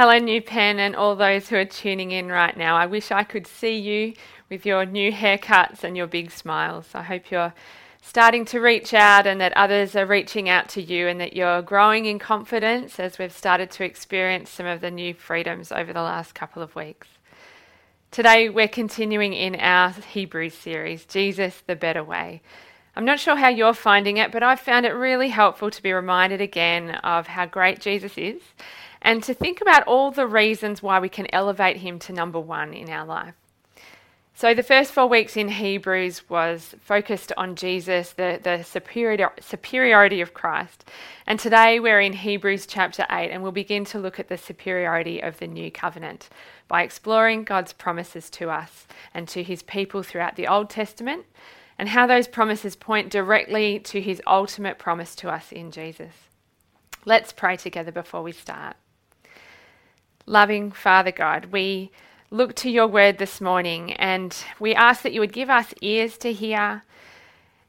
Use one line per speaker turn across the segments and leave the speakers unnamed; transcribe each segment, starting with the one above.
Hello, New Pen, and all those who are tuning in right now. I wish I could see you with your new haircuts and your big smiles. I hope you're starting to reach out and that others are reaching out to you and that you're growing in confidence as we've started to experience some of the new freedoms over the last couple of weeks. Today, we're continuing in our Hebrews series, Jesus the Better Way. I'm not sure how you're finding it, but I've found it really helpful to be reminded again of how great Jesus is and to think about all the reasons why we can elevate him to number one in our life. So, the first four weeks in Hebrews was focused on Jesus, the, the superior, superiority of Christ. And today we're in Hebrews chapter 8, and we'll begin to look at the superiority of the new covenant by exploring God's promises to us and to his people throughout the Old Testament, and how those promises point directly to his ultimate promise to us in Jesus. Let's pray together before we start. Loving Father God, we look to your word this morning and we ask that you would give us ears to hear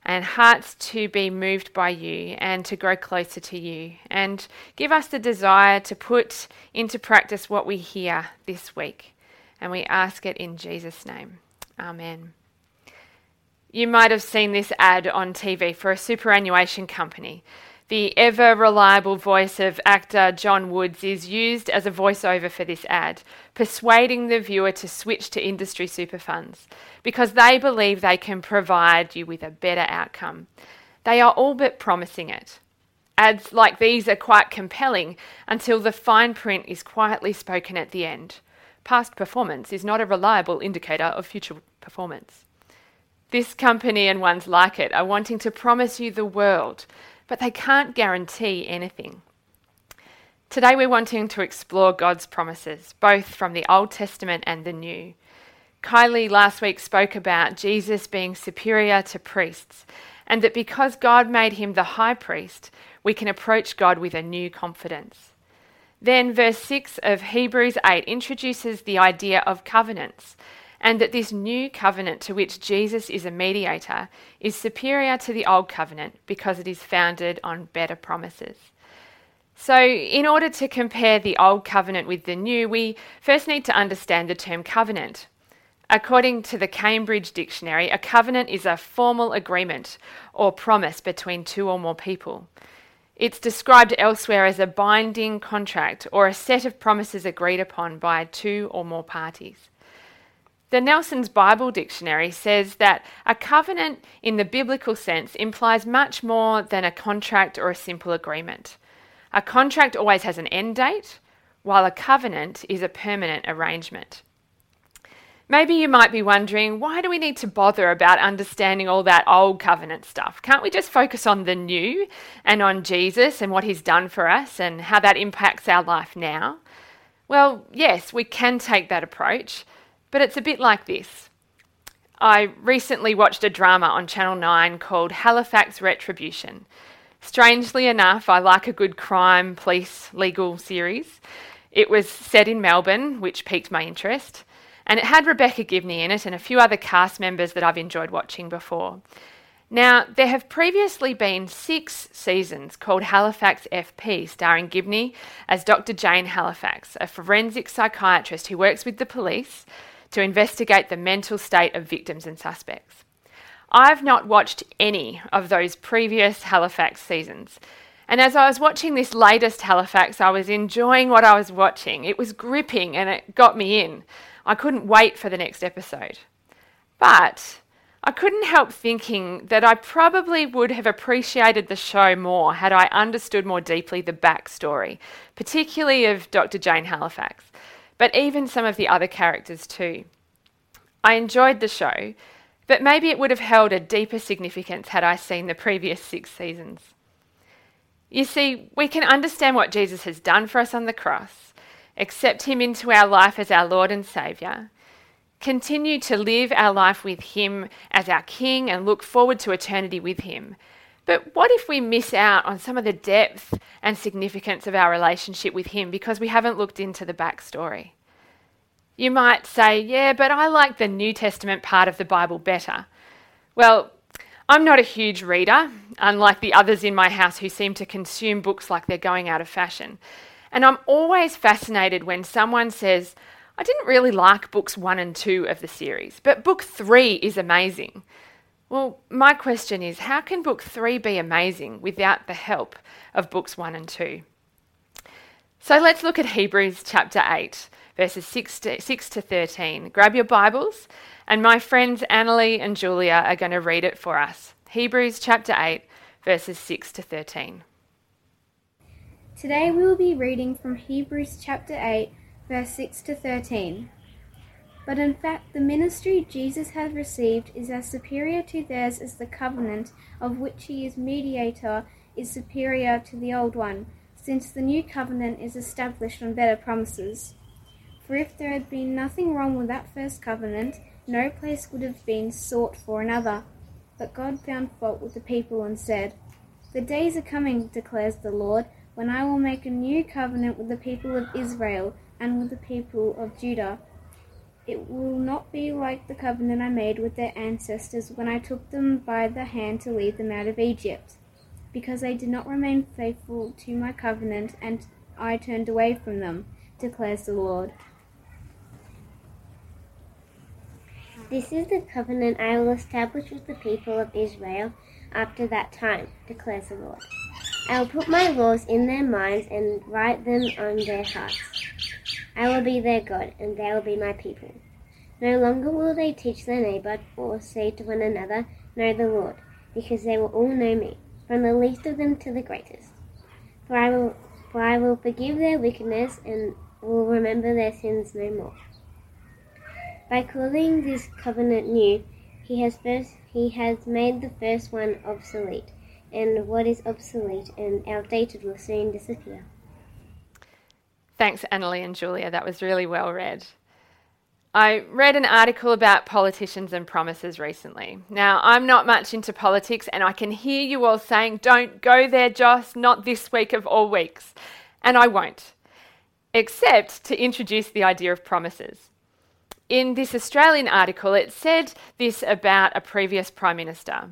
and hearts to be moved by you and to grow closer to you. And give us the desire to put into practice what we hear this week. And we ask it in Jesus' name. Amen. You might have seen this ad on TV for a superannuation company. The ever reliable voice of actor John Woods is used as a voiceover for this ad, persuading the viewer to switch to industry super funds because they believe they can provide you with a better outcome. They are all but promising it. Ads like these are quite compelling until the fine print is quietly spoken at the end. Past performance is not a reliable indicator of future performance. This company and ones like it are wanting to promise you the world but they can't guarantee anything. Today, we're wanting to explore God's promises, both from the Old Testament and the New. Kylie last week spoke about Jesus being superior to priests, and that because God made him the high priest, we can approach God with a new confidence. Then, verse 6 of Hebrews 8 introduces the idea of covenants and that this new covenant to which Jesus is a mediator is superior to the old covenant because it is founded on better promises. So, in order to compare the old covenant with the new, we first need to understand the term covenant. According to the Cambridge Dictionary, a covenant is a formal agreement or promise between two or more people. It's described elsewhere as a binding contract or a set of promises agreed upon by two or more parties. The Nelson's Bible Dictionary says that a covenant in the biblical sense implies much more than a contract or a simple agreement. A contract always has an end date, while a covenant is a permanent arrangement. Maybe you might be wondering why do we need to bother about understanding all that old covenant stuff? Can't we just focus on the new and on Jesus and what he's done for us and how that impacts our life now? Well, yes, we can take that approach. But it's a bit like this. I recently watched a drama on Channel 9 called Halifax Retribution. Strangely enough, I like a good crime, police, legal series. It was set in Melbourne, which piqued my interest, and it had Rebecca Gibney in it and a few other cast members that I've enjoyed watching before. Now, there have previously been six seasons called Halifax FP, starring Gibney as Dr. Jane Halifax, a forensic psychiatrist who works with the police to investigate the mental state of victims and suspects. I've not watched any of those previous Halifax seasons. And as I was watching this latest Halifax, I was enjoying what I was watching. It was gripping and it got me in. I couldn't wait for the next episode. But I couldn't help thinking that I probably would have appreciated the show more had I understood more deeply the backstory, particularly of Dr. Jane Halifax but even some of the other characters too. I enjoyed the show, but maybe it would have held a deeper significance had I seen the previous six seasons. You see, we can understand what Jesus has done for us on the cross, accept Him into our life as our Lord and Saviour, continue to live our life with Him as our King, and look forward to eternity with Him. But what if we miss out on some of the depth and significance of our relationship with Him because we haven't looked into the backstory? You might say, yeah, but I like the New Testament part of the Bible better. Well, I'm not a huge reader, unlike the others in my house who seem to consume books like they're going out of fashion. And I'm always fascinated when someone says, I didn't really like books one and two of the series, but book three is amazing. Well, my question is how can book three be amazing without the help of books one and two? So let's look at Hebrews chapter 8, verses 6 to, 6 to 13. Grab your Bibles, and my friends Annalie and Julia are going to read it for us. Hebrews chapter 8, verses 6 to 13.
Today we will be reading from Hebrews chapter 8, verse 6 to 13. But in fact, the ministry Jesus has received is as superior to theirs as the covenant of which he is mediator is superior to the old one, since the new covenant is established on better promises. For if there had been nothing wrong with that first covenant, no place would have been sought for another. But God found fault with the people and said, The days are coming, declares the Lord, when I will make a new covenant with the people of Israel and with the people of Judah. It will not be like the covenant I made with their ancestors when I took them by the hand to lead them out of Egypt, because they did not remain faithful to my covenant, and I turned away from them, declares the Lord.
This is the covenant I will establish with the people of Israel after that time, declares the Lord. I will put my laws in their minds and write them on their hearts. I will be their God, and they will be my people. No longer will they teach their neighbor or say to one another, Know the Lord, because they will all know me, from the least of them to the greatest. For I will, for I will forgive their wickedness and will remember their sins no more. By calling this covenant new, he has first he has made the first one obsolete, and what is obsolete and outdated will soon disappear.
Thanks, Annalie and Julia. That was really well read. I read an article about politicians and promises recently. Now, I'm not much into politics, and I can hear you all saying, Don't go there, Joss, not this week of all weeks. And I won't, except to introduce the idea of promises in this Australian article, it said this about a previous Prime Minister.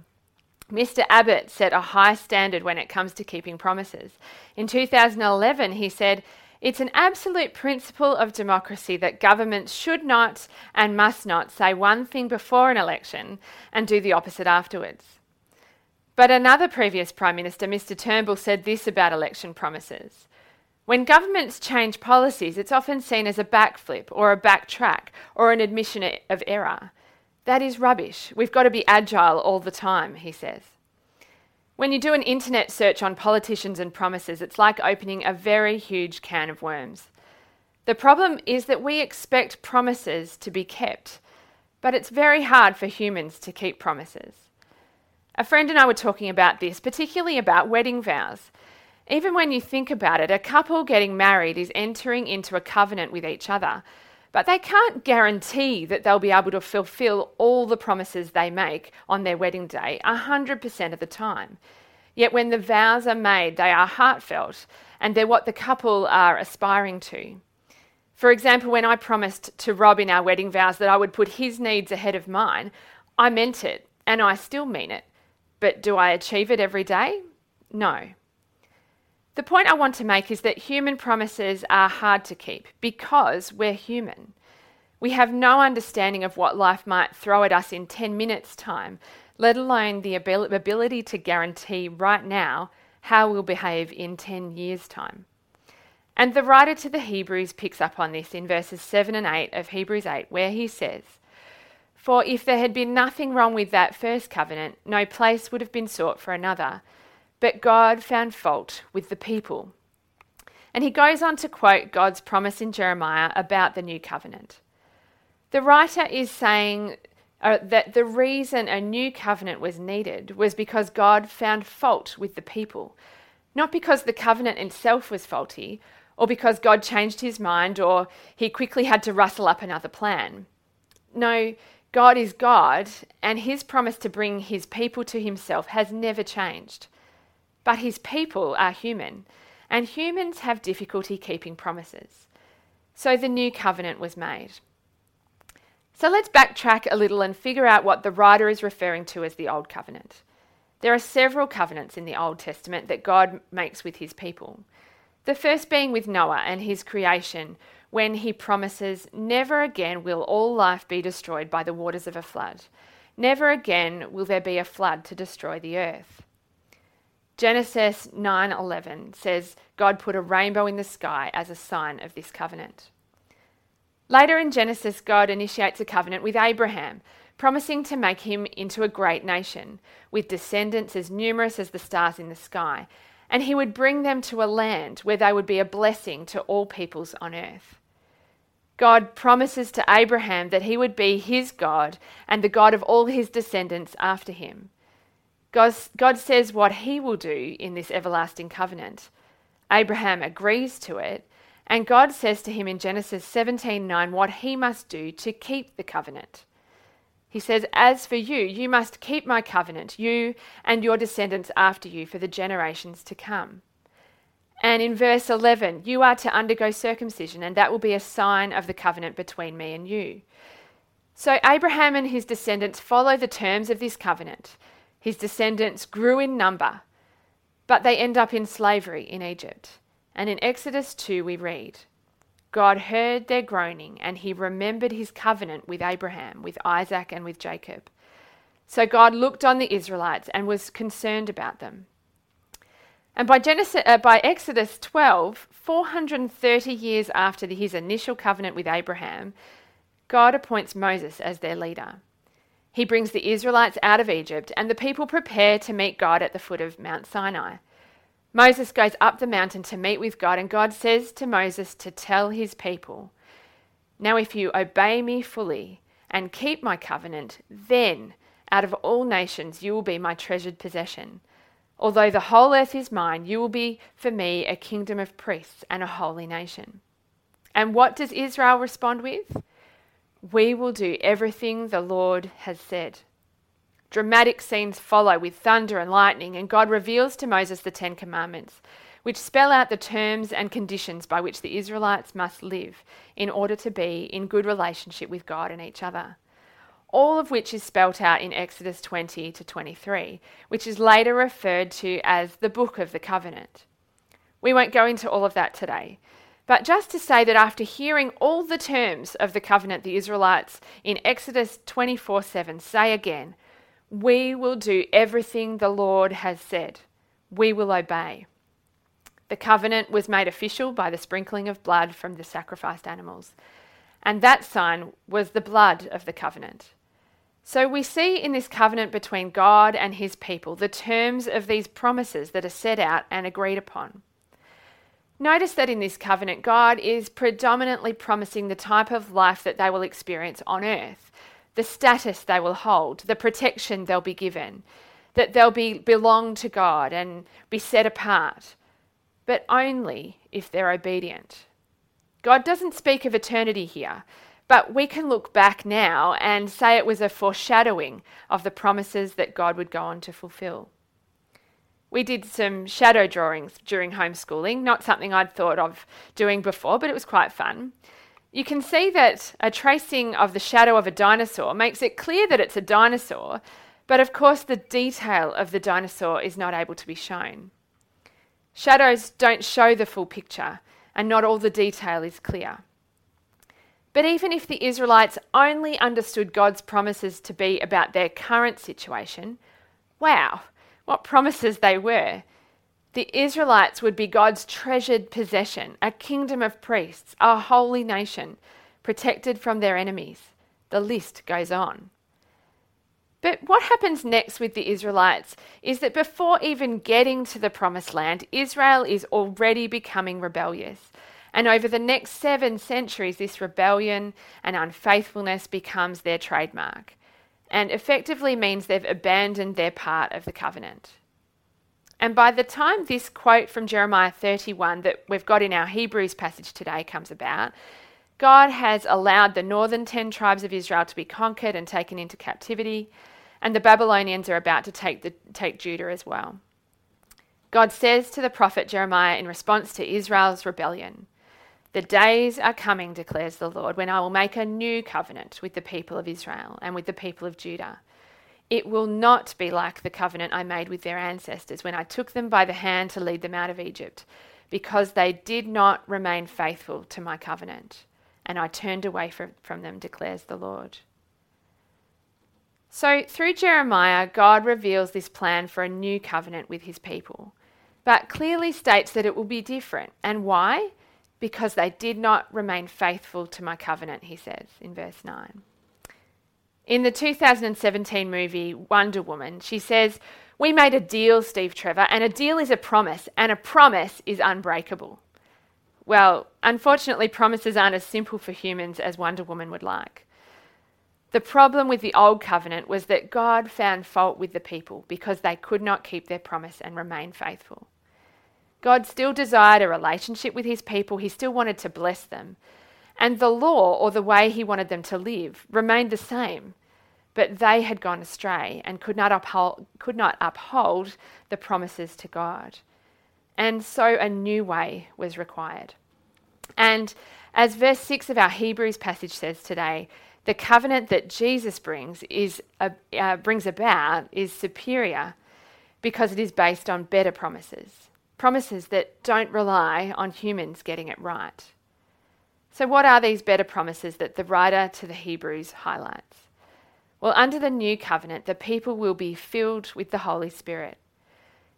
Mr. Abbott set a high standard when it comes to keeping promises. In 2011, he said, It's an absolute principle of democracy that governments should not and must not say one thing before an election and do the opposite afterwards. But another previous Prime Minister, Mr. Turnbull, said this about election promises. When governments change policies, it's often seen as a backflip or a backtrack or an admission of error. That is rubbish. We've got to be agile all the time, he says. When you do an internet search on politicians and promises, it's like opening a very huge can of worms. The problem is that we expect promises to be kept, but it's very hard for humans to keep promises. A friend and I were talking about this, particularly about wedding vows. Even when you think about it, a couple getting married is entering into a covenant with each other, but they can't guarantee that they'll be able to fulfill all the promises they make on their wedding day 100% of the time. Yet when the vows are made, they are heartfelt and they're what the couple are aspiring to. For example, when I promised to Rob in our wedding vows that I would put his needs ahead of mine, I meant it and I still mean it. But do I achieve it every day? No. The point I want to make is that human promises are hard to keep because we're human. We have no understanding of what life might throw at us in 10 minutes' time, let alone the ability to guarantee right now how we'll behave in 10 years' time. And the writer to the Hebrews picks up on this in verses 7 and 8 of Hebrews 8, where he says, For if there had been nothing wrong with that first covenant, no place would have been sought for another. But God found fault with the people. And he goes on to quote God's promise in Jeremiah about the new covenant. The writer is saying uh, that the reason a new covenant was needed was because God found fault with the people, not because the covenant itself was faulty, or because God changed his mind, or he quickly had to rustle up another plan. No, God is God, and his promise to bring his people to himself has never changed. But his people are human, and humans have difficulty keeping promises. So the new covenant was made. So let's backtrack a little and figure out what the writer is referring to as the Old Covenant. There are several covenants in the Old Testament that God makes with his people. The first being with Noah and his creation, when he promises, Never again will all life be destroyed by the waters of a flood. Never again will there be a flood to destroy the earth. Genesis 9:11 says God put a rainbow in the sky as a sign of this covenant. Later in Genesis, God initiates a covenant with Abraham, promising to make him into a great nation, with descendants as numerous as the stars in the sky, and he would bring them to a land where they would be a blessing to all peoples on earth. God promises to Abraham that he would be his God and the God of all his descendants after him. God, says what he will do in this everlasting covenant. Abraham agrees to it, and God says to him in Genesis 17:9 what he must do to keep the covenant. He says, As for you, you must keep my covenant, you and your descendants after you, for the generations to come. And in verse 11, you are to undergo circumcision, and that will be a sign of the covenant between me and you. So Abraham and his descendants follow the terms of this covenant. His descendants grew in number, but they end up in slavery in Egypt. And in Exodus 2, we read, God heard their groaning, and he remembered his covenant with Abraham, with Isaac, and with Jacob. So God looked on the Israelites and was concerned about them. And by, Genesis, uh, by Exodus 12, 430 years after his initial covenant with Abraham, God appoints Moses as their leader. He brings the Israelites out of Egypt, and the people prepare to meet God at the foot of Mount Sinai. Moses goes up the mountain to meet with God, and God says to Moses to tell his people, Now, if you obey me fully and keep my covenant, then out of all nations you will be my treasured possession. Although the whole earth is mine, you will be for me a kingdom of priests and a holy nation. And what does Israel respond with? We will do everything the Lord has said. Dramatic scenes follow with thunder and lightning, and God reveals to Moses the Ten Commandments, which spell out the terms and conditions by which the Israelites must live in order to be in good relationship with God and each other. All of which is spelt out in Exodus 20 to 23, which is later referred to as the Book of the Covenant. We won't go into all of that today, but just to say that after hearing all the terms of the covenant, the Israelites in Exodus 24 7 say again, we will do everything the Lord has said. We will obey. The covenant was made official by the sprinkling of blood from the sacrificed animals, and that sign was the blood of the covenant. So we see in this covenant between God and his people the terms of these promises that are set out and agreed upon. Notice that in this covenant, God is predominantly promising the type of life that they will experience on earth the status they will hold, the protection they'll be given, that they'll be belong to God and be set apart, but only if they're obedient. God doesn't speak of eternity here, but we can look back now and say it was a foreshadowing of the promises that God would go on to fulfill. We did some shadow drawings during homeschooling, not something I'd thought of doing before, but it was quite fun. You can see that a tracing of the shadow of a dinosaur makes it clear that it's a dinosaur, but of course the detail of the dinosaur is not able to be shown. Shadows don't show the full picture, and not all the detail is clear. But even if the Israelites only understood God's promises to be about their current situation, wow, what promises they were! The Israelites would be God's treasured possession, a kingdom of priests, a holy nation, protected from their enemies. The list goes on. But what happens next with the Israelites is that before even getting to the promised land, Israel is already becoming rebellious. And over the next seven centuries, this rebellion and unfaithfulness becomes their trademark and effectively means they've abandoned their part of the covenant. And by the time this quote from Jeremiah 31 that we've got in our Hebrews passage today comes about, God has allowed the northern 10 tribes of Israel to be conquered and taken into captivity, and the Babylonians are about to take, the, take Judah as well. God says to the prophet Jeremiah in response to Israel's rebellion, The days are coming, declares the Lord, when I will make a new covenant with the people of Israel and with the people of Judah it will not be like the covenant I made with their ancestors when I took them by the hand to lead them out of Egypt, because they did not remain faithful to my covenant, and I turned away from, them, declares the Lord. So, through Jeremiah, God reveals this plan for a new covenant with his people, but clearly states that it will be different. And why? Because they did not remain faithful to my covenant, he says in verse 9. In the 2017 movie Wonder Woman, she says, We made a deal, Steve Trevor, and a deal is a promise, and a promise is unbreakable. Well, unfortunately, promises aren't as simple for humans as Wonder Woman would like. The problem with the Old Covenant was that God found fault with the people because they could not keep their promise and remain faithful. God still desired a relationship with his people, he still wanted to bless them. And the law, or the way he wanted them to live, remained the same. But they had gone astray and could not uphold, could not uphold the promises to God. And so a new way was required. And as verse 6 of our Hebrews passage says today, the covenant that Jesus brings is uh, uh, brings about is superior because it is based on better promises, promises that don't rely on humans getting it right. So, what are these better promises that the writer to the Hebrews highlights? Well, under the new covenant, the people will be filled with the Holy Spirit.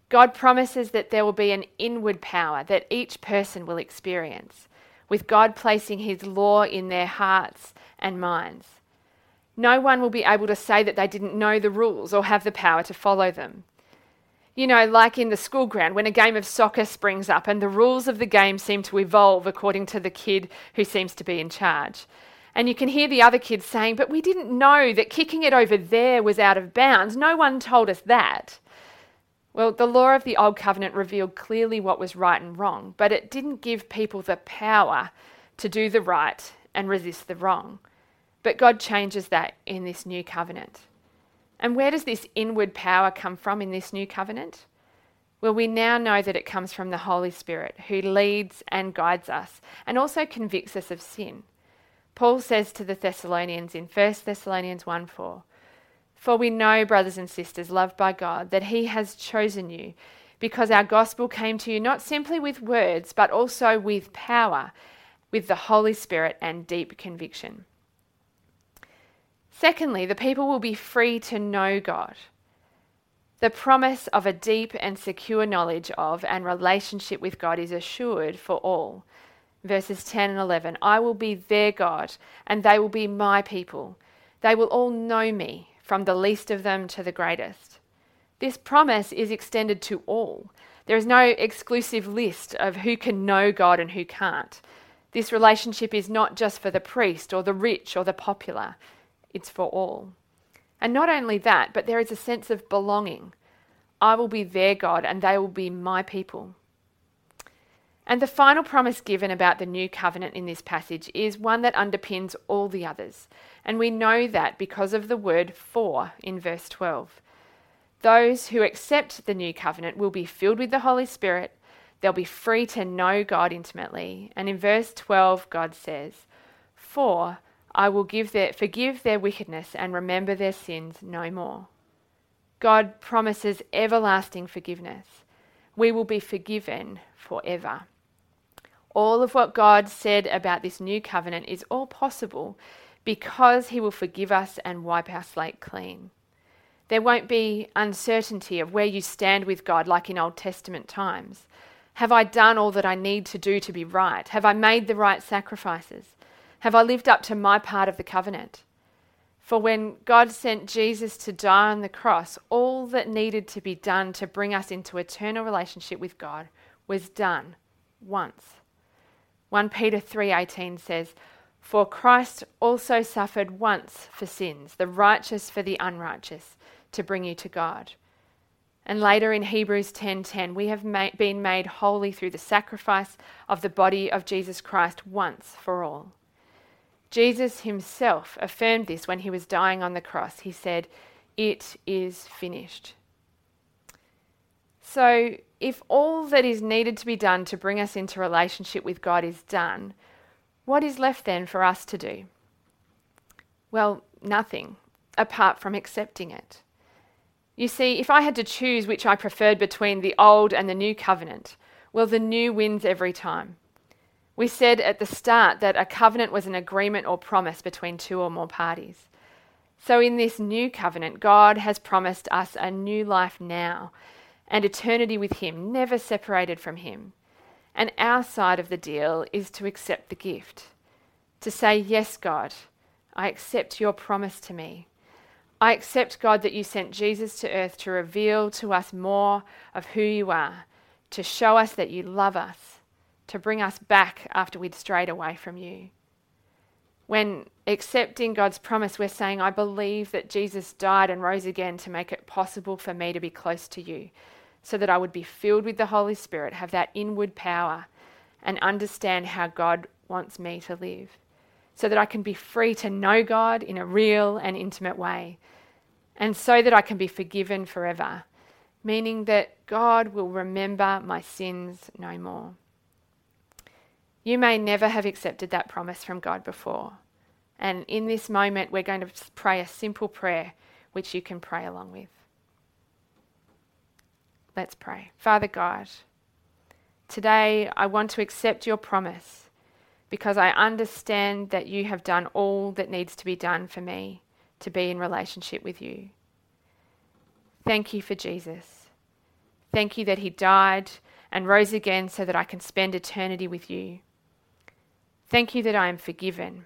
God promises that there will be an inward power that each person will experience, with God placing His law in their hearts and minds. No one will be able to say that they didn't know the rules or have the power to follow them. You know, like in the school ground when a game of soccer springs up and the rules of the game seem to evolve according to the kid who seems to be in charge. And you can hear the other kids saying, But we didn't know that kicking it over there was out of bounds. No one told us that. Well, the law of the Old Covenant revealed clearly what was right and wrong, but it didn't give people the power to do the right and resist the wrong. But God changes that in this new covenant. And where does this inward power come from in this new covenant? Well, we now know that it comes from the Holy Spirit who leads and guides us and also convicts us of sin. Paul says to the Thessalonians in 1 Thessalonians 1 4, For we know, brothers and sisters, loved by God, that He has chosen you, because our gospel came to you not simply with words, but also with power, with the Holy Spirit and deep conviction. Secondly, the people will be free to know God. The promise of a deep and secure knowledge of and relationship with God is assured for all. Verses 10 and 11 I will be their God, and they will be my people. They will all know me, from the least of them to the greatest. This promise is extended to all. There is no exclusive list of who can know God and who can't. This relationship is not just for the priest or the rich or the popular it's for all. And not only that, but there is a sense of belonging. I will be their God and they will be my people. And the final promise given about the new covenant in this passage is one that underpins all the others. And we know that because of the word for in verse 12. Those who accept the new covenant will be filled with the Holy Spirit. They'll be free to know God intimately. And in verse 12, God says, For I will give their, forgive their wickedness and remember their sins no more. God promises everlasting forgiveness. We will be forgiven forever. All of what God said about this new covenant is all possible because He will forgive us and wipe our slate clean. There won't be uncertainty of where you stand with God like in Old Testament times. Have I done all that I need to do to be right? Have I made the right sacrifices? Have I lived up to my part of the covenant? For when God sent Jesus to die on the cross, all that needed to be done to bring us into eternal relationship with God was done once. 1 Peter 3:18 says, "For Christ also suffered once for sins, the righteous for the unrighteous, to bring you to God." And later in Hebrews 10:10, we have ma- been made holy through the sacrifice of the body of Jesus Christ once for all. Jesus himself affirmed this when he was dying on the cross. He said, It is finished. So, if all that is needed to be done to bring us into relationship with God is done, what is left then for us to do? Well, nothing, apart from accepting it. You see, if I had to choose which I preferred between the old and the new covenant, Well, the new wins every time. We said at the start that a covenant was an agreement or promise between two or more parties. So, in this new covenant, God has promised us a new life now and eternity with Him, never separated from Him. And our side of the deal is to accept the gift, to say, Yes, God, I accept your promise to me. I accept, God, that you sent Jesus to earth to reveal to us more of who you are, to show us that you love us, to bring us back after we'd strayed away from you. When accepting God's promise, we're saying, I believe that Jesus died and rose again to make it possible for me to be close to you, so that I would be filled with the Holy Spirit, have that inward power, and understand how God wants me to live, so that I can be free to know God in a real and intimate way, and so that I can be forgiven forever, meaning that God will remember my sins no more. You may never have accepted that promise from God before. And in this moment, we're going to pray a simple prayer which you can pray along with. Let's pray. Father God, today I want to accept your promise because I understand that you have done all that needs to be done for me to be in relationship with you. Thank you for Jesus. Thank you that he died and rose again so that I can spend eternity with you. Thank you that I am forgiven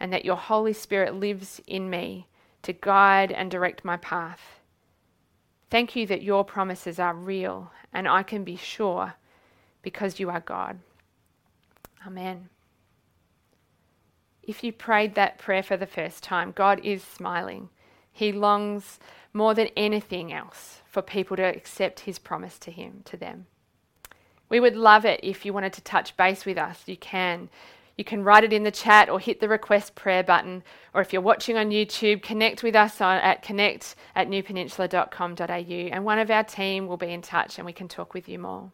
and that your Holy Spirit lives in me to guide and direct my path. Thank you that your promises are real and I can be sure because you are God. Amen. If you prayed that prayer for the first time, God is smiling. He longs more than anything else for people to accept his promise to him to them. We would love it if you wanted to touch base with us. You can. You can write it in the chat or hit the request prayer button. Or if you're watching on YouTube, connect with us on, at connect at newpeninsula.com.au and one of our team will be in touch and we can talk with you more.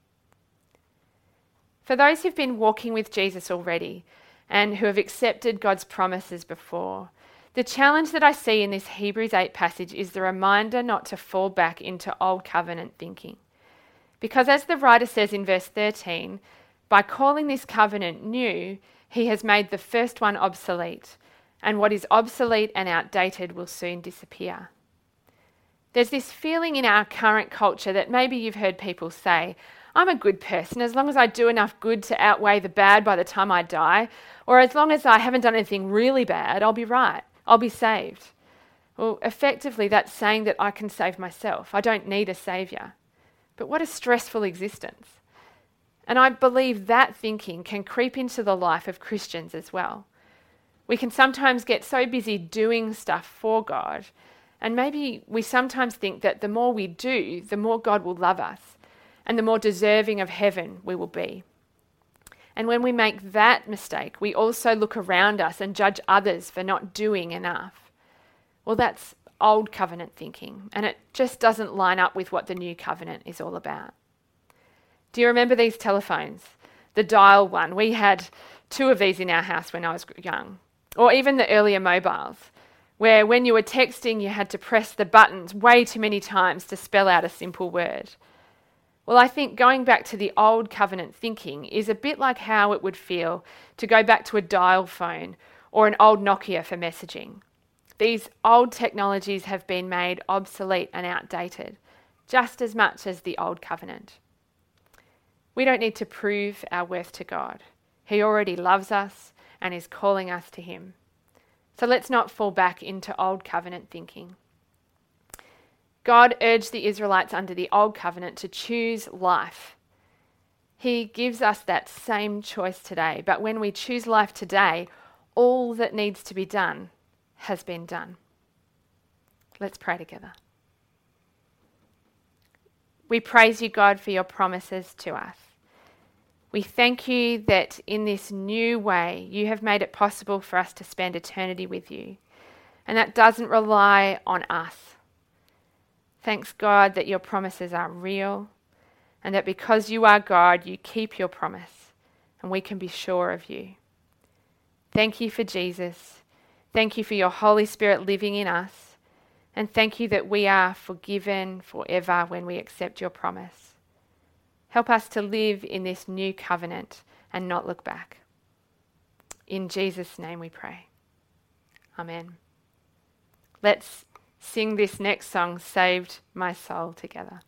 For those who've been walking with Jesus already and who have accepted God's promises before, the challenge that I see in this Hebrews 8 passage is the reminder not to fall back into old covenant thinking. Because as the writer says in verse 13, by calling this covenant new, he has made the first one obsolete, and what is obsolete and outdated will soon disappear. There's this feeling in our current culture that maybe you've heard people say, I'm a good person as long as I do enough good to outweigh the bad by the time I die, or as long as I haven't done anything really bad, I'll be right, I'll be saved. Well, effectively, that's saying that I can save myself. I don't need a saviour. But what a stressful existence. And I believe that thinking can creep into the life of Christians as well. We can sometimes get so busy doing stuff for God, and maybe we sometimes think that the more we do, the more God will love us, and the more deserving of heaven we will be. And when we make that mistake, we also look around us and judge others for not doing enough. Well, that's old covenant thinking, and it just doesn't line up with what the new covenant is all about. Do you remember these telephones? The dial one. We had two of these in our house when I was young. Or even the earlier mobiles, where when you were texting, you had to press the buttons way too many times to spell out a simple word. Well, I think going back to the old covenant thinking is a bit like how it would feel to go back to a dial phone or an old Nokia for messaging. These old technologies have been made obsolete and outdated, just as much as the old covenant. We don't need to prove our worth to God. He already loves us and is calling us to Him. So let's not fall back into old covenant thinking. God urged the Israelites under the old covenant to choose life. He gives us that same choice today, but when we choose life today, all that needs to be done has been done. Let's pray together. We praise you, God, for your promises to us. We thank you that in this new way, you have made it possible for us to spend eternity with you. And that doesn't rely on us. Thanks, God, that your promises are real and that because you are God, you keep your promise and we can be sure of you. Thank you for Jesus. Thank you for your Holy Spirit living in us. And thank you that we are forgiven forever when we accept your promise. Help us to live in this new covenant and not look back. In Jesus' name we pray. Amen. Let's sing this next song, Saved My Soul, together.